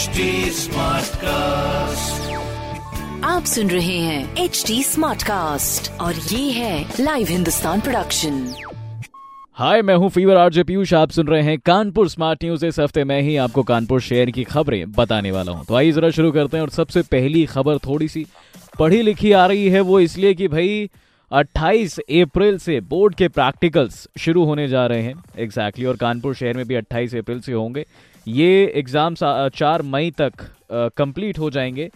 HD Smartcast. आप सुन रहे हैं एच डी स्मार्ट कास्ट और ये है लाइव हिंदुस्तान प्रोडक्शन हाय मैं हूँ फीवर आरजे पीयूष आप सुन रहे हैं कानपुर स्मार्ट न्यूज़ इस हफ़्ते मैं ही आपको कानपुर शहर की खबरें बताने वाला हूँ। तो आइए जरा शुरू करते हैं और सबसे पहली खबर थोड़ी सी पढ़ी लिखी आ रही है वो इसलिए कि भाई 28 अप्रैल से बोर्ड के प्रैक्टिकल्स शुरू होने जा रहे हैं एग्जैक्टली exactly, और कानपुर शहर में भी 28 अप्रैल से होंगे। ये एग्ज़ाम्स चार मई तक कंप्लीट हो जाएँगे।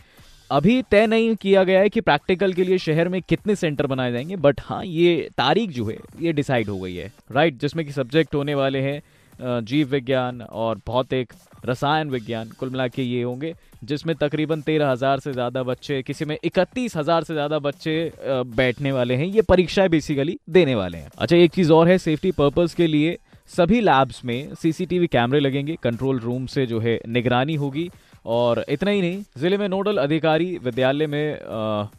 अभी तय नहीं किया गया है कि प्रैक्टिकल के लिए शहर में कितने सेंटर बनाए जाएँगे बट हाँ ये तारीख जो है ये डिसाइड हो गई है। राइट जिसमें कि सब्जेक्ट होने वाले हैं जीव विज्ञान और भौतिक रसायन विज्ञान, कुल मिला के ये होंगे, जिसमें तकरीबन तेरह हज़ार से ज़्यादा बच्चे, किसी में इकतीस हज़ार से ज़्यादा बच्चे बैठने वाले हैं। ये परीक्षाएँ बेसिकली देने वाले हैं। अच्छा एक चीज़ और है सेफ्टी पर्पज़ के लिए सभी लैब्स में सीसीटीवी कैमरे लगेंगे। कंट्रोल रूम से जो है निगरानी होगी। और इतना ही नहीं, ज़िले में नोडल अधिकारी विद्यालय में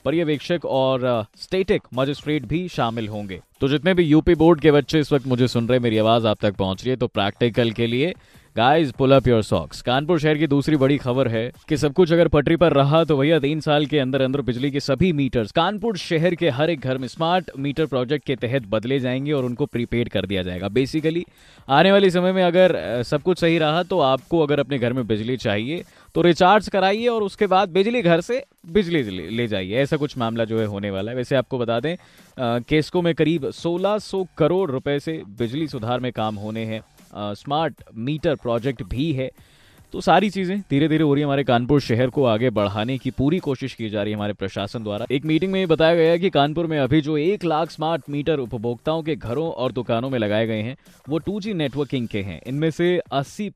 पर्यवेक्षक और स्टेटिक मजिस्ट्रेट भी शामिल होंगे। तो जितने भी यूपी बोर्ड के बच्चे इस वक्त मुझे सुन रहे मेरी आवाज़ आप तक पहुँच रही है तो प्रैक्टिकल के लिए guys pull up your socks Kanpur शहर की दूसरी बड़ी खबर है कि सब कुछ अगर पटरी पर रहा तो भैया तीन साल के अंदर अंदर बिजली के सभी मीटर्स कानपुर शहर के हर एक घर में स्मार्ट मीटर प्रोजेक्ट के तहत बदले जाएँगे और उनको प्रीपेड कर दिया जाएगा। बेसिकली आने वाले समय में अगर सब कुछ सही रहा तो आपको अगर अपने घर में बिजली चाहिए तो रिचार्ज कराइए और उसके बाद बिजली घर से बिजली ले जाइए। ऐसा कुछ मामला जो है होने वाला है। वैसे आपको बता दें केस्को में करीब 1600 करोड़ रुपए से बिजली सुधार में काम होने हैं। स्मार्ट मीटर प्रोजेक्ट भी है। तो सारी चीज़ें धीरे धीरे हो रही है हमारे कानपुर शहर को आगे बढ़ाने की पूरी कोशिश की जा रही है हमारे प्रशासन द्वारा। एक मीटिंग में बताया गया कि कानपुर में अभी जो एक लाख स्मार्ट मीटर उपभोक्ताओं के घरों और दुकानों में लगाए गए हैं, वो टू नेटवर्किंग के हैं। इनमें से अस्सी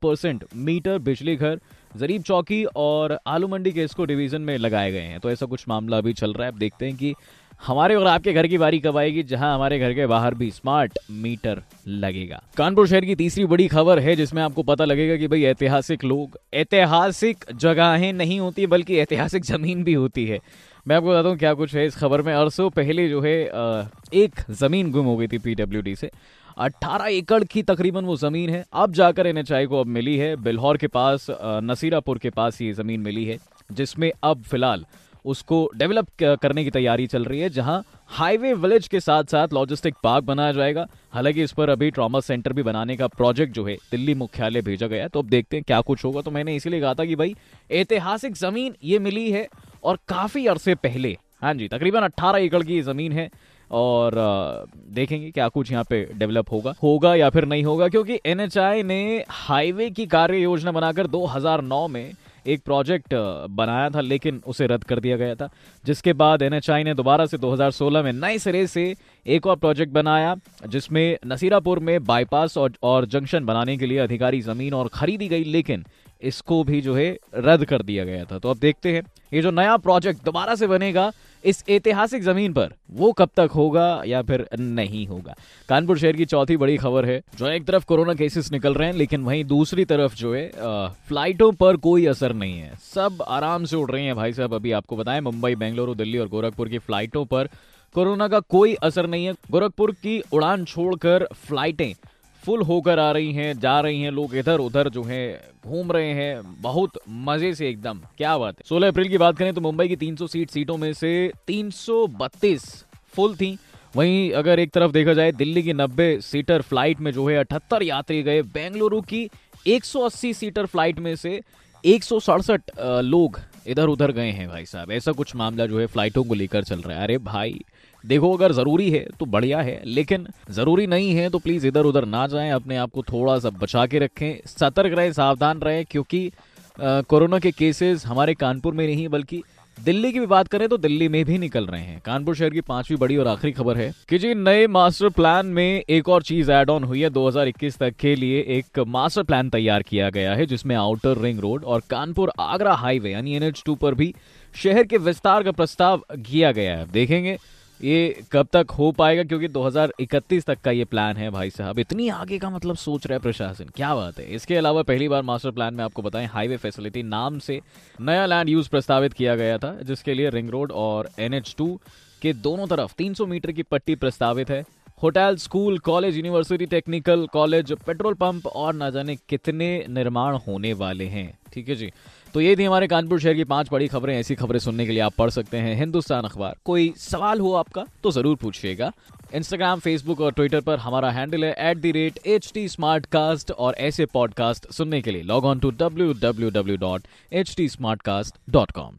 मीटर बिजली घर, जरीब चौकी और आलू मंडी के इसको डिवीज़न में लगाए गए हैं। तो ऐसा कुछ मामला अभी चल रहा है। अब देखते हैं कि हमारे और आपके घर की बारी कब आएगी, जहाँ हमारे घर के बाहर भी स्मार्ट मीटर लगेगा। कानपुर शहर की तीसरी बड़ी खबर है, जिसमें आपको पता लगेगा कि भाई ऐतिहासिक लोग, ऐतिहासिक जगहें नहीं होती, बल्कि ऐतिहासिक ज़मीन भी होती है। मैं आपको बताता हूँ क्या कुछ है इस खबर में। अरसों पहले जो है एक ज़मीन गुम हो गई थी पीडब्ल्यूडी से। 18 एकड़ की तकरीबन वो ज़मीन है। अब जाकर एनएचआई को अब मिली है। बिल्हौर के पास नसीरापुर के पास ये ज़मीन मिली है, जिसमें अब फ़िलहाल उसको डेवलप करने की तैयारी चल रही है, जहाँ हाईवे विलेज के साथ साथ लॉजिस्टिक पार्क बनाया जाएगा। हालाँकि इस पर अभी ट्रॉमा सेंटर भी बनाने का प्रोजेक्ट जो है, दिल्ली मुख्यालय भेजा गया है तो अब देखते हैं क्या कुछ होगा। तो मैंने इसीलिए कहा था कि भाई, ऐतिहासिक ज़मीन ये मिली है और काफ़ी अरसे पहले हाँ जी, तकरीबन 18 एकड़ की ज़मीन है और देखेंगे क्या कुछ यहाँ पे डेवलप होगा। होगा या फिर नहीं होगा, क्योंकि एनएचआई ने हाईवे की कार्य योजना बनाकर 2009 में एक प्रोजेक्ट बनाया था लेकिन उसे रद्द कर दिया गया था जिसके बाद एनएचआई ने दोबारा से 2016 में नए सिरे से एक और प्रोजेक्ट बनाया जिसमें नसीरापुर में बाईपास और, और जंक्शन बनाने के लिए अधिकारी ज़मीन और खरीदी गई लेकिन इसको भी जो है रद्द कर दिया गया था। तो अब देखते हैं ये जो नया प्रोजेक्ट दोबारा से बनेगा इस ऐतिहासिक ज़मीन पर। वो कब तक होगा या फिर नहीं होगा? कानपुर शहर की चौथी बड़ी खबर है, जो एक तरफ़ कोरोना केसेस निकल रहे हैं, लेकिन वहीं दूसरी तरफ़ जो है फ्लाइटों पर कोई असर नहीं है। सब आराम से उड़ रही हैं भाई साहब, अभी आपको बताएँ, मुंबई, बेंगलुरु, दिल्ली और गोरखपुर की फ्लाइटों पर कोरोना का कोई असर नहीं है। गोरखपुर की उड़ान छोड़कर फ्लाइटें फुल होकर आ रही हैं, जा रही हैं लोग इधर उधर जो है, घूम रहे हैं, बहुत मज़े से एकदम, क्या बात है। 16 अप्रैल की बात करें तो मुंबई की 300 सीट सीटों में से 332 फुल थी। वहीं अगर एक तरफ़ देखा जाए, दिल्ली की 90 सीटर फ़्लाइट में जो है अठहत्तर यात्री गए, बेंगलुरु की 180 सीटर फ़्लाइट में से एक सौ सड़सठ लोग इधर उधर गए हैं भाई साहब। ऐसा कुछ मामला जो है फ्लाइटों को लेकर चल रहा है। अरे भाई देखो, अगर ज़रूरी है तो बढ़िया है, लेकिन ज़रूरी नहीं है तो प्लीज़ इधर उधर ना जाएँ, अपने आप को थोड़ा सा बचा के रखें, सतर्क रहें, सावधान रहें, क्योंकि कोरोना के केसेस हमारे कानपुर में नहीं, बल्कि दिल्ली की भी बात करें तो दिल्ली में भी निकल रहे हैं। कानपुर शहर की पांचवी बड़ी और आखिरी खबर है कि जी, नए मास्टर प्लान में एक और चीज़ एड ऑन हुई है 2021 तक के लिए एक मास्टर प्लान तैयार किया गया है, जिसमें आउटर रिंग रोड और कानपुर आगरा हाईवे यानी एनएच पर भी शहर के विस्तार का प्रस्ताव किया गया है। देखेंगे ये कब तक हो पाएगा? क्योंकि 2031 तक का ये प्लान है भाई साहब। इतनी आगे का मतलब सोच रहा है प्रशासन, क्या बात है? इसके अलावा पहली बार मास्टर प्लान में आपको बताएँ हाईवे फैसिलिटी नाम से नया लैंड यूज़ प्रस्तावित किया गया था, जिसके लिए रिंग रोड और एनएच के दोनों तरफ़ 300 मीटर की पट्टी प्रस्तावित है। Hotel, school, college, university, technical college, petrol pump और ना जाने कितने निर्माण होने वाले हैं। ठीक है जी? तो ये थी हमारे कानपुर शहर की पाँच बड़ी खबरें। ऐसी खबरें सुनने के लिए आप पढ़ सकते हैं हिंदुस्तान अखबार। कोई सवाल हो आपका तो ज़रूर पूछिएगा। इंस्टाग्राम फेसबुक और ट्विटर पर हमारा हैंडल है at the rate H T Smartcast और ऐसे पॉडकास्ट सुनने के लिए log on to W W W dot H T Smartcast dot com